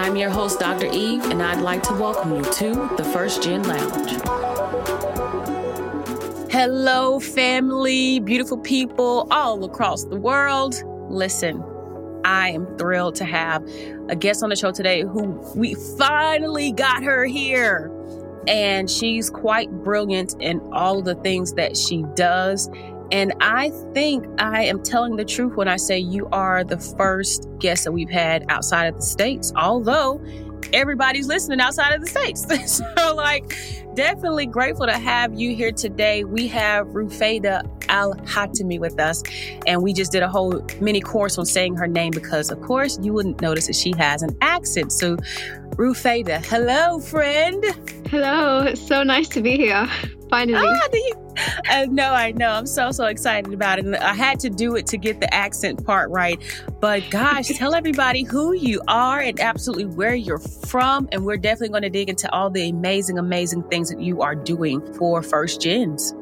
I'm your host, Dr. Eve, and I'd like to welcome you to the First Gen Lounge. Hello, family, beautiful people all across the world. Listen, I am thrilled to have a guest on the show today who we finally got her here. And she's quite brilliant in all of the things that she does. And I think I am telling the truth when I say you are the first guest that we've had outside of the States, although everybody's listening outside of the States. so, like, definitely grateful to have you here today. We have Rufeda Al Hatimi with us, and we just did a whole mini course on saying her name because, of course, you wouldn't notice that she has an accent. So, Rufeida, hello, friend. Hello, it's so nice to be here. Finally. Ah, you, uh, no, I know. I'm so, so excited about it. And I had to do it to get the accent part right. But gosh, tell everybody who you are and absolutely where you're from. And we're definitely going to dig into all the amazing, amazing things that you are doing for First Gens.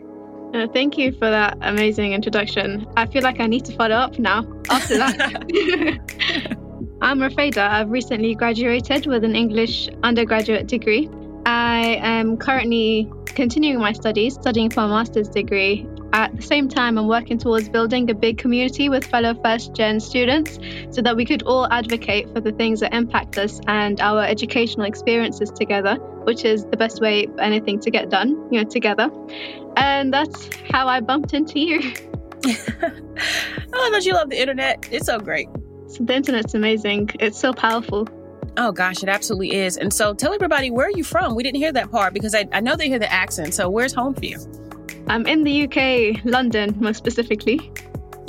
Uh, thank you for that amazing introduction. I feel like I need to follow up now after that. I'm Rufeida. I've recently graduated with an English undergraduate degree. I am currently continuing my studies, studying for a master's degree. At the same time, I'm working towards building a big community with fellow first gen students so that we could all advocate for the things that impact us and our educational experiences together, which is the best way for anything to get done, you know, together. And that's how I bumped into you. oh, don't you love the internet? It's so great. So the internet's amazing. It's so powerful. Oh gosh, it absolutely is. And so tell everybody where are you from? We didn't hear that part because I, I know they hear the accent. So where's home for you? I'm in the UK, London, most specifically.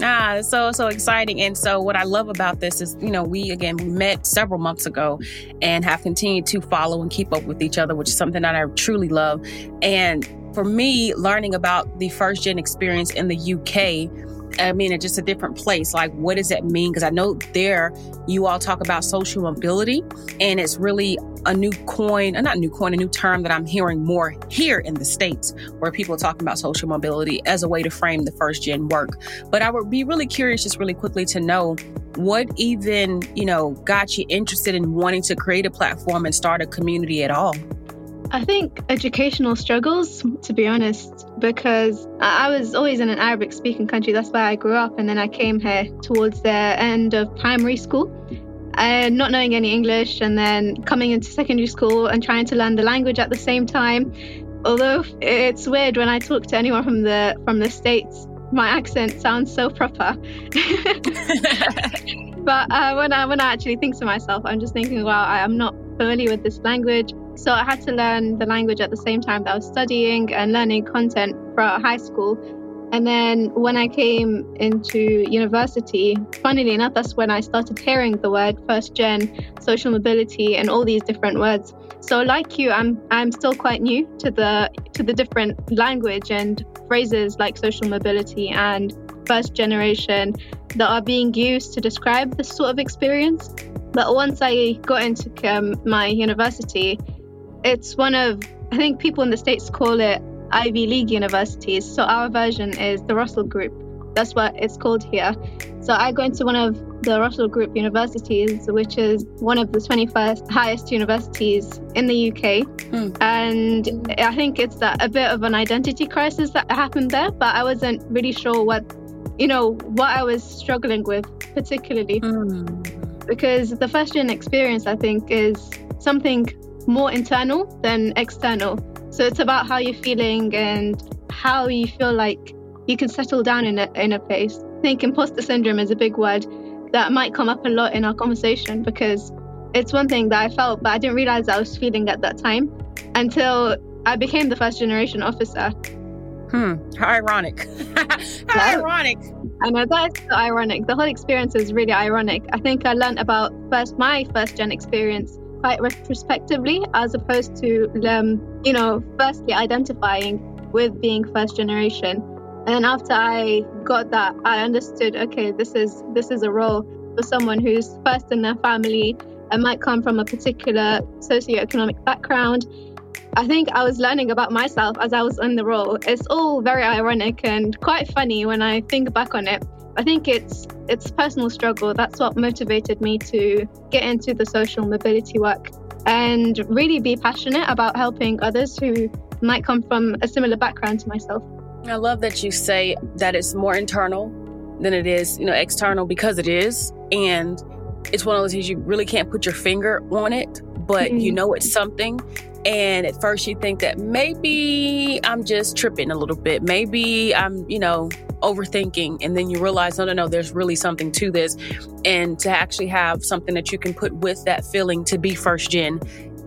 Ah, so so exciting. And so what I love about this is, you know, we again we met several months ago and have continued to follow and keep up with each other, which is something that I truly love. And for me, learning about the first gen experience in the UK I mean, it's just a different place. Like, what does that mean? Because I know there you all talk about social mobility, and it's really a new coin, not new coin, a new term that I'm hearing more here in the States, where people are talking about social mobility as a way to frame the first gen work. But I would be really curious, just really quickly, to know what even, you know, got you interested in wanting to create a platform and start a community at all. I think educational struggles, to be honest, because I was always in an Arabic speaking country. That's where I grew up. And then I came here towards the end of primary school. And not knowing any English, and then coming into secondary school and trying to learn the language at the same time. Although it's weird when I talk to anyone from the from the states, my accent sounds so proper. but uh, when I when I actually think to myself, I'm just thinking, wow, I am not familiar with this language. So I had to learn the language at the same time that I was studying and learning content throughout high school. And then when I came into university, funnily enough, that's when I started hearing the word first gen, social mobility, and all these different words. So like you, I'm I'm still quite new to the to the different language and phrases like social mobility and first generation that are being used to describe this sort of experience. But once I got into um, my university, it's one of, I think people in the States call it Ivy League universities. So our version is the Russell Group. That's what it's called here. So I go into one of the Russell Group universities, which is one of the 21st highest universities in the UK. Mm. And I think it's a, bit of an identity crisis that happened there, but I wasn't really sure what, you know, what I was struggling with particularly. Mm. Because the first gen experience, I think, is something more internal than external. So it's about how you're feeling and how you feel like you can settle down in a, in a place. I think imposter syndrome is a big word that might come up a lot in our conversation because it's one thing that I felt, but I didn't realize I was feeling at that time until I became the first generation officer. Hmm. How ironic. How ironic. I know that's so ironic. The whole experience is really ironic. I think I learned about first my first gen experience quite retrospectively, as opposed to um, you know, firstly identifying with being first generation. And then after I got that, I understood. Okay, this is this is a role for someone who's first in their family and might come from a particular socioeconomic background I think I was learning about myself as I was in the role. It's all very ironic and quite funny when I think back on it. I think it's it's personal struggle. That's what motivated me to get into the social mobility work and really be passionate about helping others who might come from a similar background to myself. I love that you say that it's more internal than it is, you know, external because it is. And it's one of those things you really can't put your finger on it, but mm-hmm. you know it's something. And at first, you think that maybe I'm just tripping a little bit. Maybe I'm, you know, overthinking. And then you realize, no, no, no, there's really something to this. And to actually have something that you can put with that feeling to be first gen.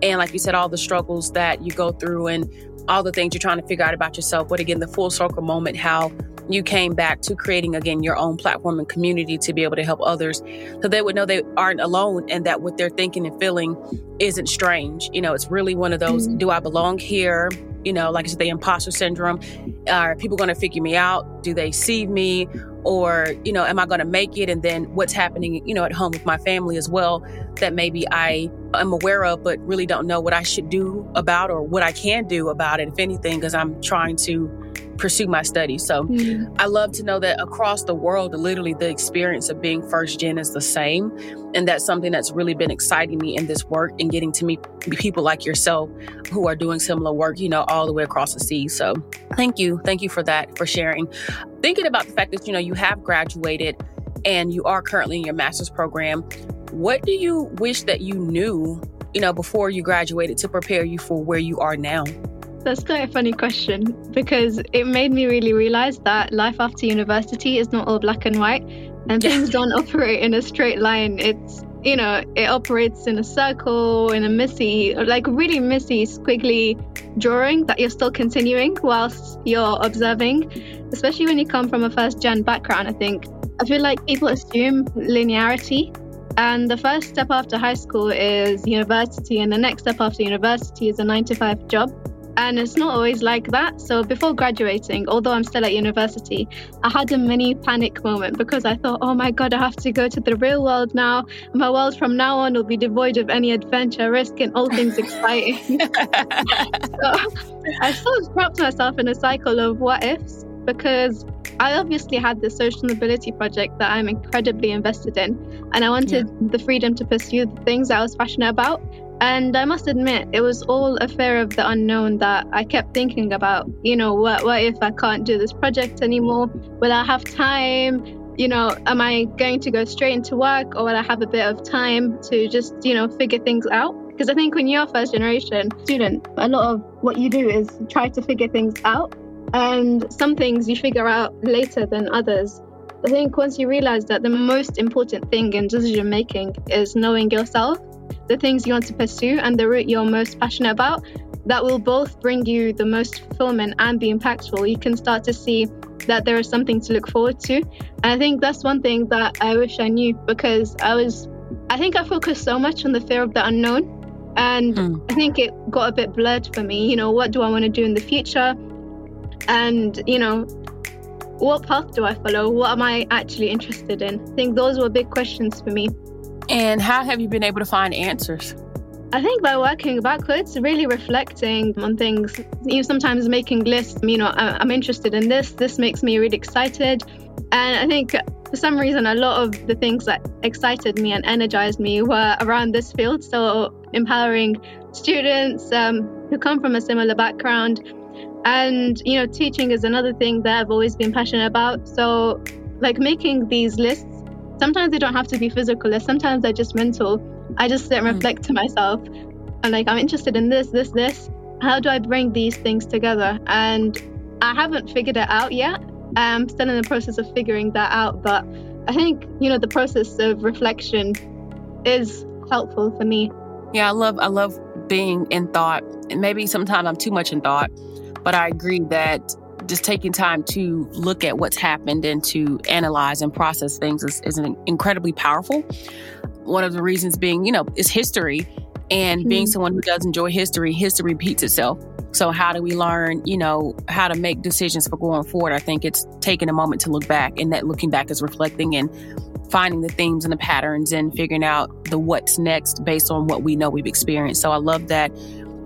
And like you said, all the struggles that you go through and all the things you're trying to figure out about yourself. But again, the full circle moment, how you came back to creating again your own platform and community to be able to help others so they would know they aren't alone and that what they're thinking and feeling isn't strange. You know, it's really one of those mm-hmm. do I belong here? You know, like I said, the imposter syndrome. Are people going to figure me out? Do they see me? Or, you know, am I going to make it? And then what's happening, you know, at home with my family as well that maybe I am aware of, but really don't know what I should do about or what I can do about it, if anything, because I'm trying to pursue my studies. So mm-hmm. I love to know that across the world, literally the experience of being first gen is the same. And that's something that's really been exciting me in this work and getting to meet people like yourself who are doing similar work, you know, all the way across the sea. So thank you. Thank you for that, for sharing. Thinking about the fact that, you know, you have graduated and you are currently in your master's program, what do you wish that you knew, you know, before you graduated to prepare you for where you are now? That's quite a funny question because it made me really realize that life after university is not all black and white and things don't operate in a straight line. It's, you know, it operates in a circle, in a messy, like really messy, squiggly drawing that you're still continuing whilst you're observing, especially when you come from a first gen background. I think I feel like people assume linearity and the first step after high school is university, and the next step after university is a nine to five job. And it's not always like that. So before graduating, although I'm still at university, I had a mini panic moment because I thought, oh my God, I have to go to the real world now. My world from now on will be devoid of any adventure, risk, and all things exciting. so I sort of trapped myself in a cycle of what ifs because I obviously had the social mobility project that I'm incredibly invested in, and I wanted yeah. the freedom to pursue the things I was passionate about. And I must admit, it was all a fear of the unknown that I kept thinking about. You know, what, what if I can't do this project anymore? Will I have time? You know, am I going to go straight into work or will I have a bit of time to just, you know, figure things out? Because I think when you're a first generation student, a lot of what you do is try to figure things out. And some things you figure out later than others. I think once you realize that the most important thing in decision making is knowing yourself the things you want to pursue and the route you're most passionate about, that will both bring you the most fulfillment and be impactful. You can start to see that there is something to look forward to. And I think that's one thing that I wish I knew because I was, I think I focused so much on the fear of the unknown. And mm. I think it got a bit blurred for me. You know, what do I want to do in the future? And, you know, what path do I follow? What am I actually interested in? I think those were big questions for me. And how have you been able to find answers? I think by working backwards, really reflecting on things, you know, sometimes making lists, you know, I'm interested in this, this makes me really excited. And I think for some reason, a lot of the things that excited me and energized me were around this field. So empowering students um, who come from a similar background. And, you know, teaching is another thing that I've always been passionate about. So, like making these lists sometimes they don't have to be physical sometimes they're just mental. I just sit and hmm. reflect to myself and like i'm interested in this this this. How do i bring these things together? And i haven't figured it out yet. I'm still in the process of figuring that out but i think you know the process of reflection is helpful for me. Yeah i love i love being in thought. And maybe sometimes i'm too much in thought but i agree that just taking time to look at what's happened and to analyze and process things is, is incredibly powerful. One of the reasons being, you know, is history and mm-hmm. being someone who does enjoy history, history repeats itself. So how do we learn, you know, how to make decisions for going forward? I think it's taking a moment to look back and that looking back is reflecting and finding the themes and the patterns and figuring out the what's next based on what we know we've experienced. So I love that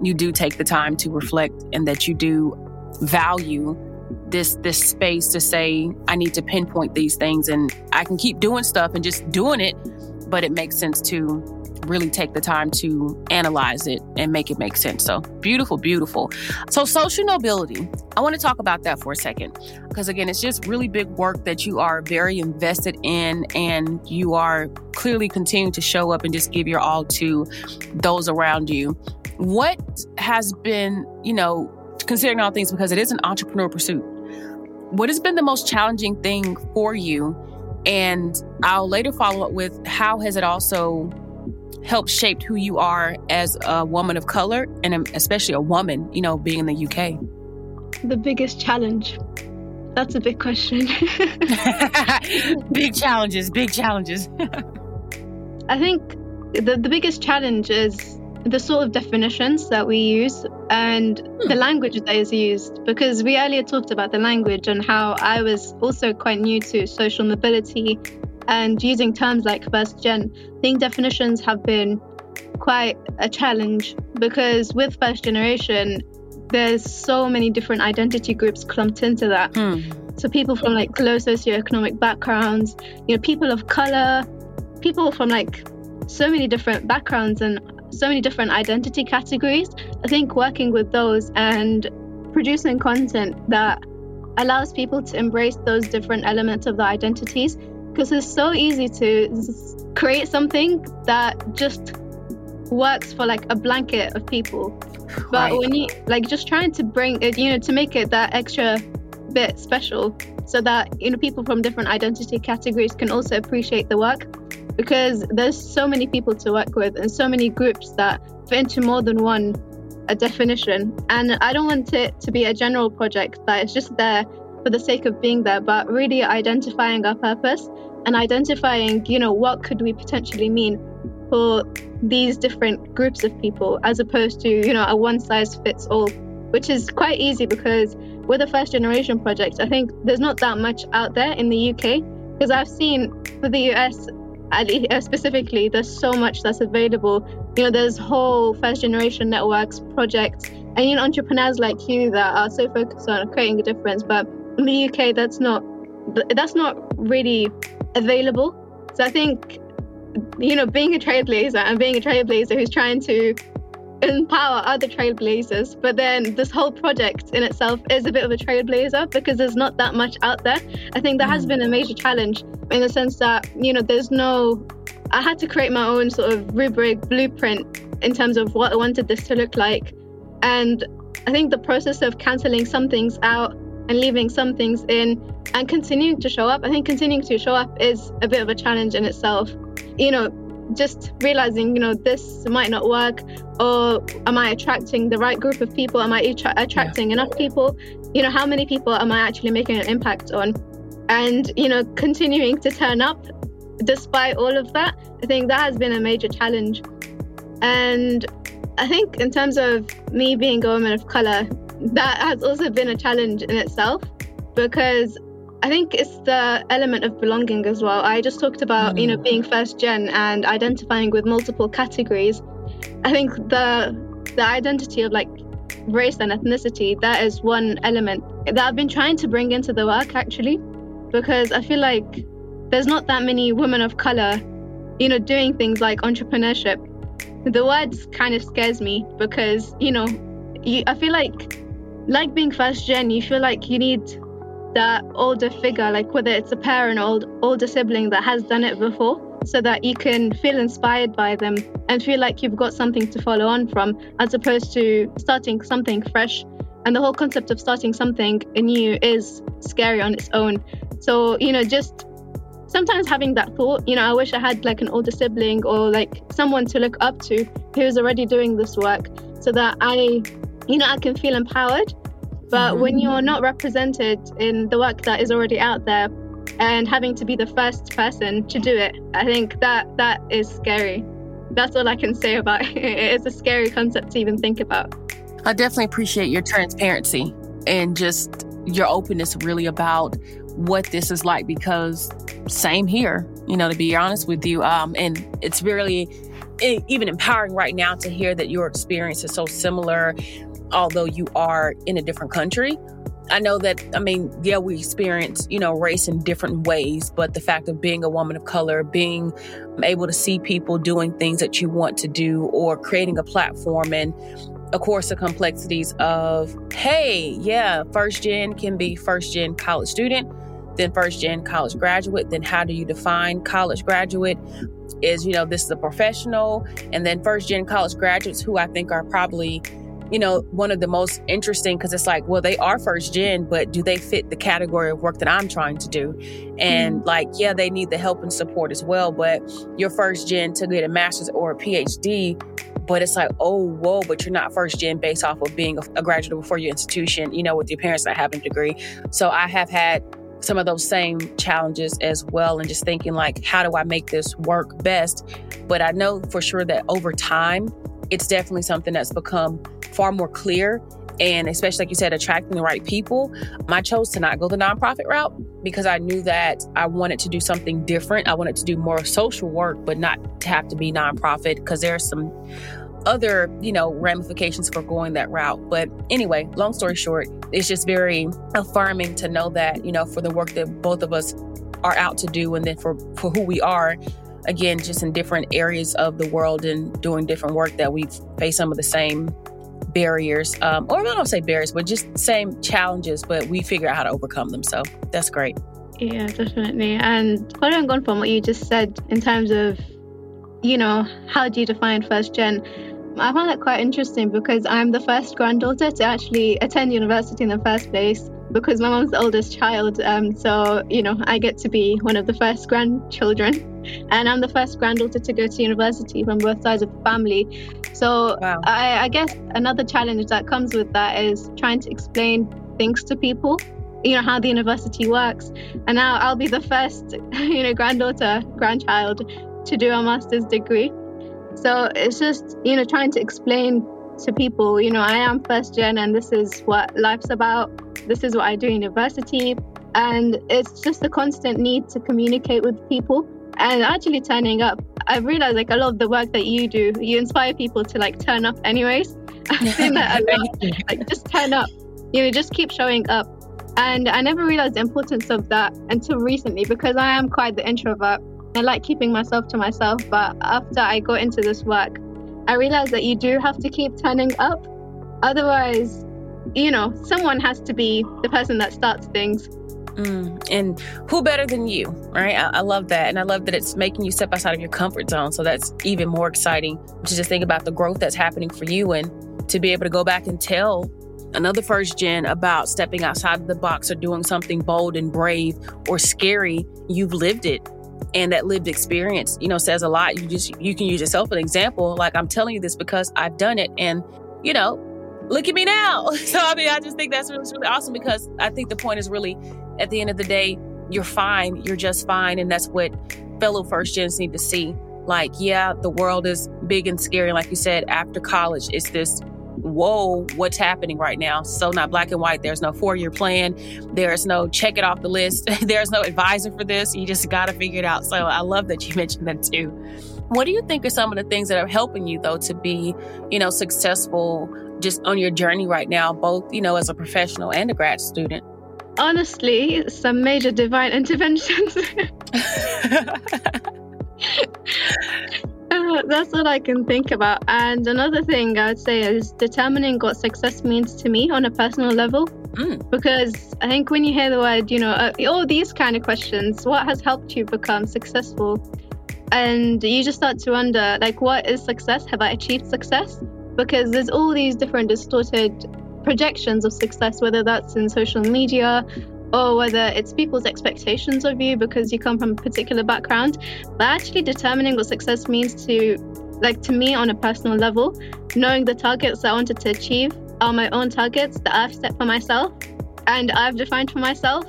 you do take the time to reflect and that you do value this this space to say I need to pinpoint these things and I can keep doing stuff and just doing it, but it makes sense to really take the time to analyze it and make it make sense. So beautiful, beautiful. So social mobility, I want to talk about that for a second because again, it's just really big work that you are very invested in and you are clearly continuing to show up and just give your all to those around you. What has been, you know, considering all things because it is an entrepreneur pursuit. What has been the most challenging thing for you? And I'll later follow up with how has it also helped shape who you are as a woman of color and especially a woman, you know, being in the UK? The biggest challenge. That's a big question. big challenges, big challenges. I think the, the biggest challenge is the sort of definitions that we use and hmm. the language that is used because we earlier talked about the language and how I was also quite new to social mobility and using terms like first gen. I think definitions have been quite a challenge because with first generation, there's so many different identity groups clumped into that. Hmm. So people from like low socioeconomic backgrounds, you know, people of color, people from like so many different backgrounds and so many different identity categories. I think working with those and producing content that allows people to embrace those different elements of their identities because it's so easy to create something that just works for like a blanket of people but right. when you like just trying to bring it you know to make it that extra bit special so that you know people from different identity categories can also appreciate the work because there's so many people to work with and so many groups that fit into more than one a definition. And I don't want it to be a general project that is just there for the sake of being there, but really identifying our purpose and identifying, you know, what could we potentially mean for these different groups of people as opposed to, you know, a one size fits all, which is quite easy because with a first generation project, I think there's not that much out there in the UK because I've seen for the US uh, specifically, there's so much that's available. You know, there's whole first generation networks, projects, and you know, entrepreneurs like you that are so focused on creating a difference. But in the UK, that's not that's not really available. So I think, you know, being a trailblazer and being a trailblazer who's trying to empower other trailblazers. But then this whole project in itself is a bit of a trailblazer because there's not that much out there. I think that has mm. been a major challenge in the sense that, you know, there's no, I had to create my own sort of rubric blueprint in terms of what I wanted this to look like. And I think the process of canceling some things out and leaving some things in and continuing to show up, I think continuing to show up is a bit of a challenge in itself. You know, just realizing, you know, this might not work, or am I attracting the right group of people? Am I attra- attracting yeah. enough people? You know, how many people am I actually making an impact on? And, you know, continuing to turn up despite all of that, I think that has been a major challenge. And I think in terms of me being a woman of color, that has also been a challenge in itself because I think it's the element of belonging as well. I just talked about, you know, mm. being first gen and identifying with multiple categories. I think the the identity of like race and ethnicity, that is one element that I've been trying to bring into the work actually, because I feel like there's not that many women of color, you know, doing things like entrepreneurship. The word kind of scares me because, you know, you, I feel like like being first gen, you feel like you need that older figure, like whether it's a parent or older sibling that has done it before, so that you can feel inspired by them and feel like you've got something to follow on from, as opposed to starting something fresh. And the whole concept of starting something new is scary on its own. So, you know, just sometimes having that thought, you know, I wish I had like an older sibling or like someone to look up to who's already doing this work so that I, you know, I can feel empowered But Mhm. when you're not represented in the work that is already out there and having to be the first person to do it, I think that that is scary. That's all I can say about it. It's a scary concept to even think about. I definitely appreciate your transparency and just your openness really about what this is like because same here, you know, to be honest with you. Um, and it's really even empowering right now to hear that your experience is so similar, although you are in a different country. I know that, I mean, yeah, we experience, you know, race in different ways, but the fact of being a woman of color, being able to see people doing things that you want to do or creating a platform and of course, the complexities of, hey, yeah, first gen can be first gen college student, then first gen college graduate. Then how do you define college graduate? Is, you know, this is a professional, and then first gen college graduates who I think are probably, you know, one of the most interesting because it's like, well, they are first gen, but do they fit the category of work that I'm trying to do? And mm-hmm. like, yeah, they need the help and support as well, but you're first gen to get a master's or a PhD, but it's like, oh, whoa, but you're not first gen based off of being a, a graduate before your institution, you know, with your parents not having a degree. So I have had some of those same challenges as well, and just thinking, like, how do I make this work best? But I know for sure that over time, it's definitely something that's become far more clear. And especially, like you said, attracting the right people. I chose to not go the nonprofit route because I knew that I wanted to do something different. I wanted to do more social work, but not to have to be nonprofit because there are some other, you know, ramifications for going that route. But anyway, long story short, it's just very affirming to know that, you know, for the work that both of us are out to do and then for, for who we are, again, just in different areas of the world and doing different work that we've faced some of the same barriers, um, or I don't say barriers, but just same challenges, but we figure out how to overcome them. So that's great. Yeah, definitely. And following on from what you just said in terms of, you know, how do you define first gen? I found that quite interesting because I'm the first granddaughter to actually attend university in the first place because my mom's the oldest child. Um, so, you know, I get to be one of the first grandchildren. And I'm the first granddaughter to go to university from both sides of the family. So Wow. I, I guess another challenge that comes with that is trying to explain things to people, you know, how the university works. And now I'll be the first, you know, granddaughter, grandchild to do a master's degree. So it's just, you know, trying to explain to people, you know, I am first gen and this is what life's about. This is what I do in university. And it's just a constant need to communicate with people and actually turning up. I've realized like a lot of the work that you do, you inspire people to like turn up anyways. I've seen that a lot. Like just turn up, you know, just keep showing up. And I never realized the importance of that until recently because I am quite the introvert. I like keeping myself to myself. But after I got into this work, I realized that you do have to keep turning up. Otherwise, you know, someone has to be the person that starts things. Mm, and who better than you, right? I, I love that. And I love that it's making you step outside of your comfort zone. So that's even more exciting to just think about the growth that's happening for you and to be able to go back and tell another first gen about stepping outside of the box or doing something bold and brave or scary. You've lived it. And that lived experience, you know, says a lot. You just, you can use yourself an example. Like, I'm telling you this because I've done it. And, you know, look at me now. So, I mean, I just think that's really, really awesome because I think the point is really at the end of the day, you're fine. You're just fine. And that's what fellow first gens need to see. Like, yeah, the world is big and scary. Like you said, after college, it's this whoa, what's happening right now? So not black and white. There's no four year plan. There's no check it off the list. There's no advisor for this. You just got to figure it out. So I love that you mentioned that too. What do you think are some of the things that are helping you though to be, you know, successful just on your journey right now, both, you know, as a professional and a grad student? Honestly, some major divine interventions. That's what I can think about. And another thing I would say is determining what success means to me on a personal level. Mm. Because I think when you hear the word, you know, uh, all these kind of questions, what has helped you become successful? And you just start to wonder, like, what is success? Have I achieved success? Because there's all these different distorted projections of success, whether that's in social media or whether it's people's expectations of you because you come from a particular background. But actually determining what success means to like to me on a personal level, knowing the targets I wanted to achieve are my own targets that I've set for myself and I've defined for myself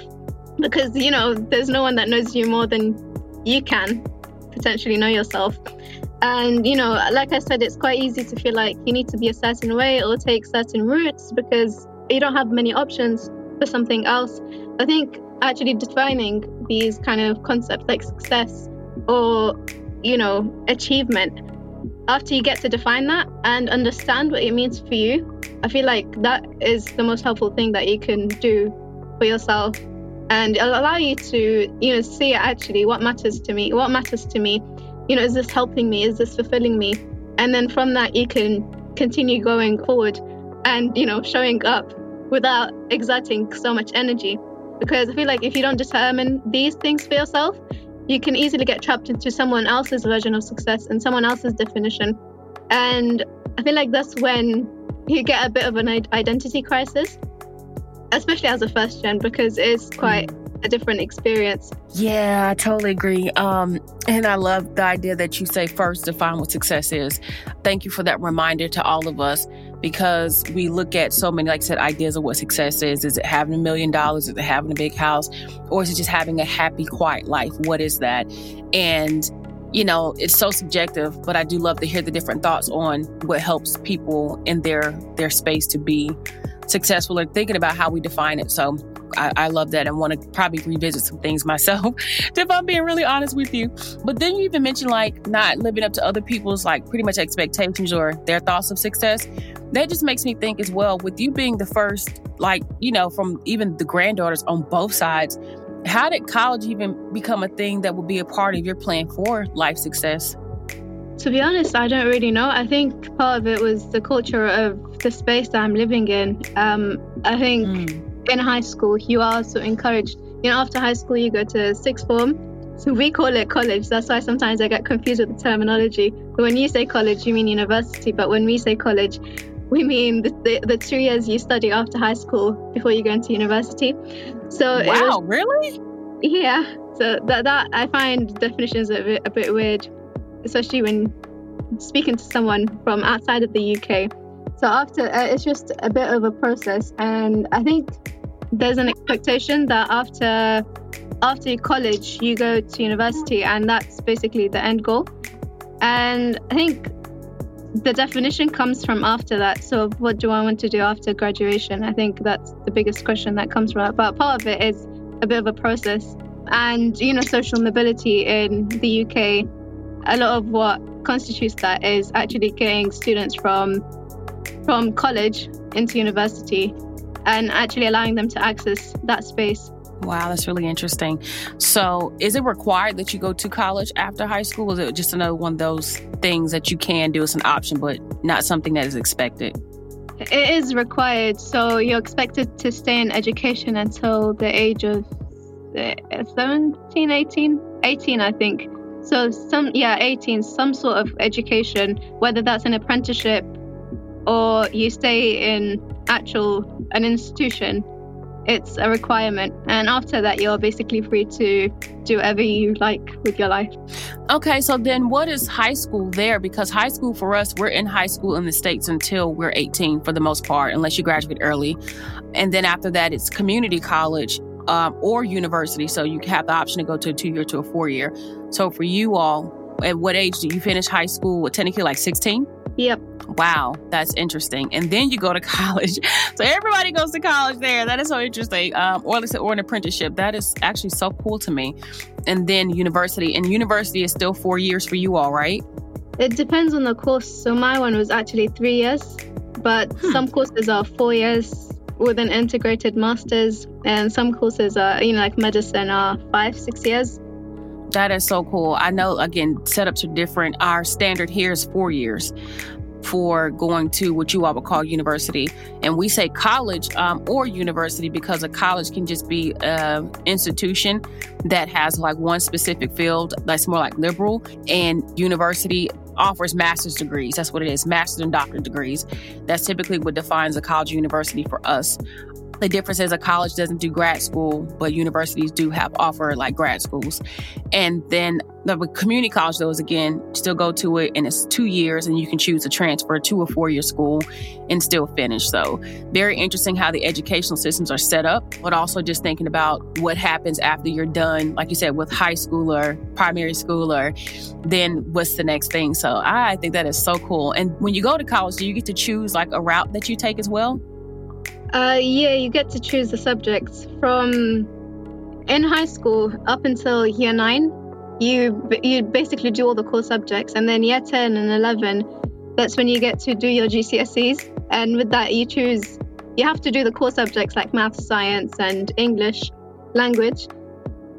because, you know, there's no one that knows you more than you can potentially know yourself. And, you know, like I said, it's quite easy to feel like you need to be a certain way or take certain routes because you don't have many options for something else. I think actually defining these kind of concepts like success or, you know, achievement, after you get to define that and understand what it means for you, I feel like that is the most helpful thing that you can do for yourself and it'll allow you to, you know, see actually what matters to me, what matters to me you know, is this helping me? Is this fulfilling me? And then from that, you can continue going forward and, you know, showing up without exerting so much energy. Because I feel like if you don't determine these things for yourself, you can easily get trapped into someone else's version of success and someone else's definition. And I feel like that's when you get a bit of an identity crisis, especially as a first gen, because it's quite a different experience. Yeah, I totally agree. Um, and I love the idea that you say first define what success is. Thank you for that reminder to all of us because we look at so many, like I said, ideas of what success is. Is it having a million dollars? Is it having a big house? Or is it just having a happy, quiet life? What is that? And you know, it's so subjective, but I do love to hear the different thoughts on what helps people in their their space to be successful or thinking about how we define it. So I, I love that and want to probably revisit some things myself, if I'm being really honest with you. But then you even mentioned like not living up to other people's like pretty much expectations or their thoughts of success. That just makes me think as well, with you being the first, like, you know, from even the granddaughters on both sides, how did college even become a thing that would be a part of your plan for life success? To be honest, I don't really know. I think part of it was the culture of the space that I'm living in. Um, I think mm in high school, you are also encouraged. You know, after high school, you go to sixth form. So we call it college. That's why sometimes I get confused with the terminology. But When you say college, you mean university, but when we say college, we mean the, the, the two years you study after high school before you go into university. So wow, was, really? Yeah. So that that I find definitions a bit, a bit weird, especially when speaking to someone from outside of the UK. So after uh, it's just a bit of a process, and I think there's an expectation that after after college you go to university and that's basically the end goal. And i think the definition comes from after that. So what do i want to do after graduation? I think that's the biggest question that comes from that. But part of it is a bit of a process. And you know social mobility in the uk a lot of what constitutes that is actually getting students from from college into university and actually allowing them to access that space. Wow, that's really interesting. So, is it required that you go to college after high school? Is it just another one of those things that you can do? as an option, but not something that is expected. It is required. So, you're expected to stay in education until the age of uh, 17, 18, 18, I think. So, some, yeah, 18, some sort of education, whether that's an apprenticeship or you stay in actual an institution it's a requirement. And after that you're basically free to do whatever you like with your life. Okay so then what is high school there? Because high school for us we're in high school in the states until we're 18 for the most part unless you graduate early. And then after that it's community college um, or university. So you have the option to go to a two year to a four year so for you all at what age do you finish high school technically like 16 Yep. Wow, that's interesting. And then you go to college. So everybody goes to college there. That is so interesting. Um, or, or an apprenticeship. That is actually so cool to me. And then university. And university is still four years for you all, right? It depends on the course. So my one was actually three years, but hmm. some courses are four years with an integrated master's, and some courses are, you know, like medicine are five, six years. That is so cool. I know, again, setups are different. Our standard here is four years for going to what you all would call university. And we say college um, or university because a college can just be an institution that has like one specific field that's more like liberal, and university offers master's degrees. That's what it is, master's and doctorate degrees. That's typically what defines a college university for us. The difference is a college doesn't do grad school, but universities do have offer like grad schools. And then the community college, though, is again, still go to it and it's two years and you can choose to transfer to a four year school and still finish. So, very interesting how the educational systems are set up, but also just thinking about what happens after you're done, like you said, with high school or primary school, or then what's the next thing. So, I think that is so cool. And when you go to college, do you get to choose like a route that you take as well? Uh, yeah, you get to choose the subjects. From in high school up until year nine you you basically do all the core subjects. And then year 10 and 11 that's when you get to do your GCSEs and with that you choose you have to do the core subjects like math science and English language.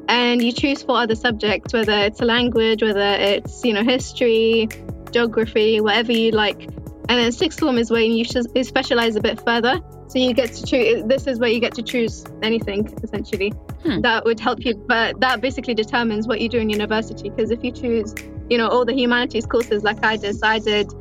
And you choose for other subjects whether it's a language whether it's you know history geography whatever you like. And then sixth form is when you specialize a bit further so you get to choose. This is where you get to choose anything essentially. Hmm. That would help you, but that basically determines what you do in university. Because if you choose, you know, all the humanities courses like I did, so I did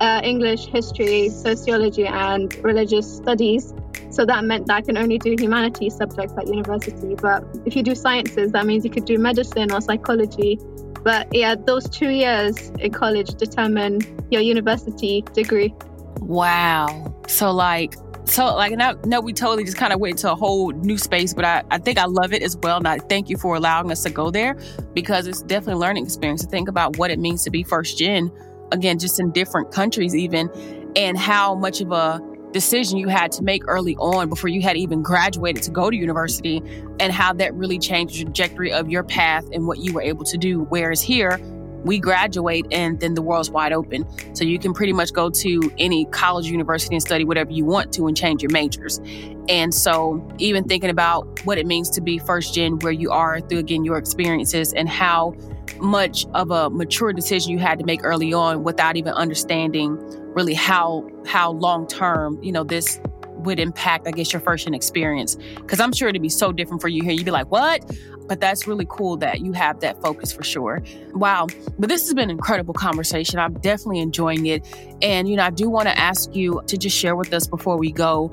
uh, English, history, sociology, and religious studies. So that meant that I can only do humanities subjects at university. But if you do sciences, that means you could do medicine or psychology. But yeah, those two years in college determine your university degree. Wow. So, like, so like now no we totally just kind of went to a whole new space but I, I think i love it as well and i thank you for allowing us to go there because it's definitely a learning experience to think about what it means to be first gen again just in different countries even and how much of a decision you had to make early on before you had even graduated to go to university and how that really changed the trajectory of your path and what you were able to do. Whereas here we graduate and then the world's wide open. So you can pretty much go to any college, university, and study whatever you want to and change your majors. And so, even thinking about what it means to be first gen, where you are through again your experiences and how much of a mature decision you had to make early on without even understanding really how how long term you know this would impact, I guess, your first experience. Because I'm sure it'd be so different for you here. You'd be like, what? But that's really cool that you have that focus for sure. Wow. But this has been an incredible conversation. I'm definitely enjoying it. And, you know, I do want to ask you to just share with us before we go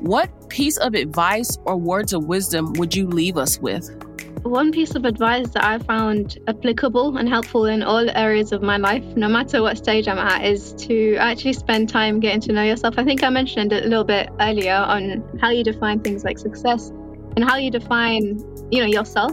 what piece of advice or words of wisdom would you leave us with? One piece of advice that I found applicable and helpful in all areas of my life, no matter what stage I'm at, is to actually spend time getting to know yourself. I think I mentioned it a little bit earlier on how you define things like success and how you define, you know, yourself.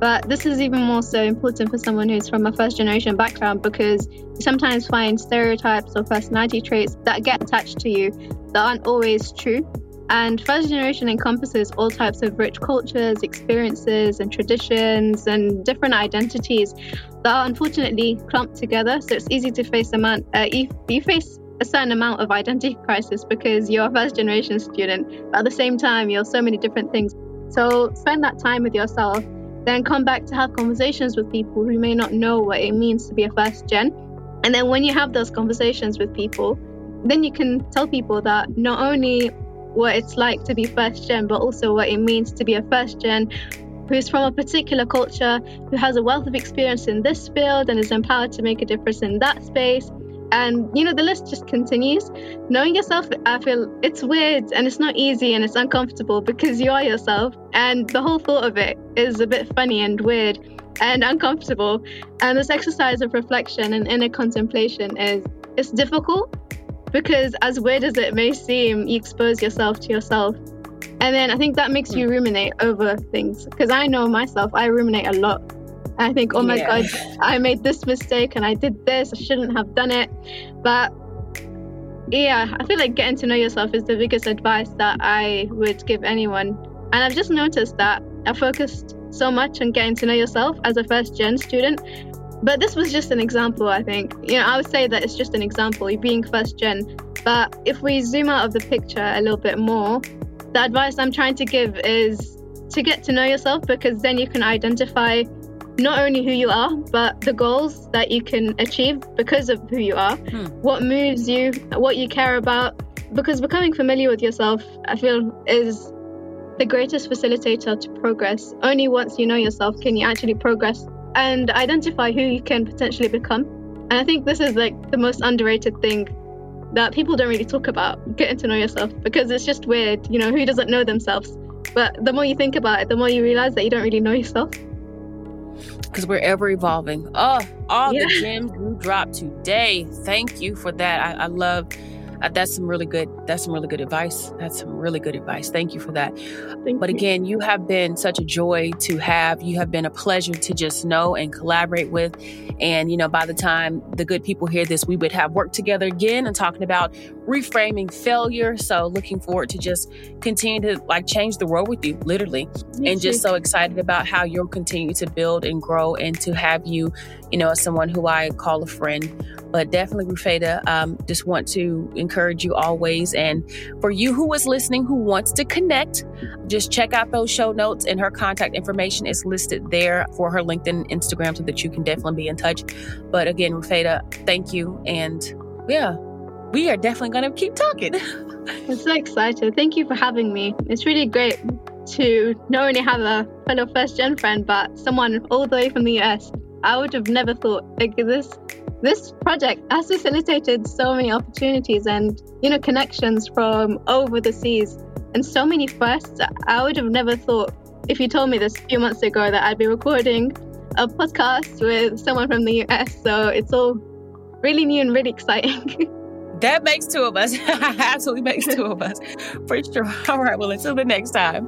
But this is even more so important for someone who's from a first generation background because you sometimes find stereotypes or personality traits that get attached to you that aren't always true. And first generation encompasses all types of rich cultures, experiences, and traditions, and different identities that are unfortunately clumped together. So it's easy to face amount. Uh, you, you face a certain amount of identity crisis because you're a first generation student, but at the same time, you're so many different things. So spend that time with yourself, then come back to have conversations with people who may not know what it means to be a first gen. And then when you have those conversations with people, then you can tell people that not only what it's like to be first gen, but also what it means to be a first gen who's from a particular culture, who has a wealth of experience in this field and is empowered to make a difference in that space. And you know, the list just continues. Knowing yourself, I feel it's weird and it's not easy and it's uncomfortable because you are yourself. And the whole thought of it is a bit funny and weird and uncomfortable. And this exercise of reflection and inner contemplation is it's difficult because as weird as it may seem, you expose yourself to yourself. And then I think that makes you hmm. ruminate over things. Because I know myself, I ruminate a lot. I think, oh my yeah. God, I made this mistake and I did this, I shouldn't have done it. But yeah, I feel like getting to know yourself is the biggest advice that I would give anyone. And I've just noticed that I focused so much on getting to know yourself as a first gen student but this was just an example, I think. You know, I would say that it's just an example, you being first gen. But if we zoom out of the picture a little bit more, the advice I'm trying to give is to get to know yourself because then you can identify not only who you are, but the goals that you can achieve because of who you are, hmm. what moves you, what you care about. Because becoming familiar with yourself, I feel, is the greatest facilitator to progress. Only once you know yourself can you actually progress and identify who you can potentially become. And I think this is like the most underrated thing that people don't really talk about getting to know yourself because it's just weird. You know, who doesn't know themselves? But the more you think about it, the more you realize that you don't really know yourself. Because we're ever evolving. Oh, all yeah. the gems you dropped today. Thank you for that. I, I love uh, that's some really good that's some really good advice. That's some really good advice. Thank you for that. Thank but you. again you have been such a joy to have. You have been a pleasure to just know and collaborate with. And you know by the time the good people hear this we would have worked together again and talking about reframing failure. So looking forward to just continue to like change the world with you literally. Me and too. just so excited about how you'll continue to build and grow and to have you you know as someone who i call a friend but definitely Rufeida, um, just want to encourage you always. And for you who is listening who wants to connect, just check out those show notes and her contact information is listed there for her LinkedIn, Instagram, so that you can definitely be in touch. But again, Rufeida, thank you. And yeah, we are definitely going to keep talking. I'm so excited. Thank you for having me. It's really great to not only have a fellow first gen friend, but someone all the way from the US. I would have never thought like this this project has facilitated so many opportunities and you know connections from over the seas and so many firsts i would have never thought if you told me this a few months ago that i'd be recording a podcast with someone from the us so it's all really new and really exciting. That makes two of us. Absolutely makes two of us. For sure. All right well until the next time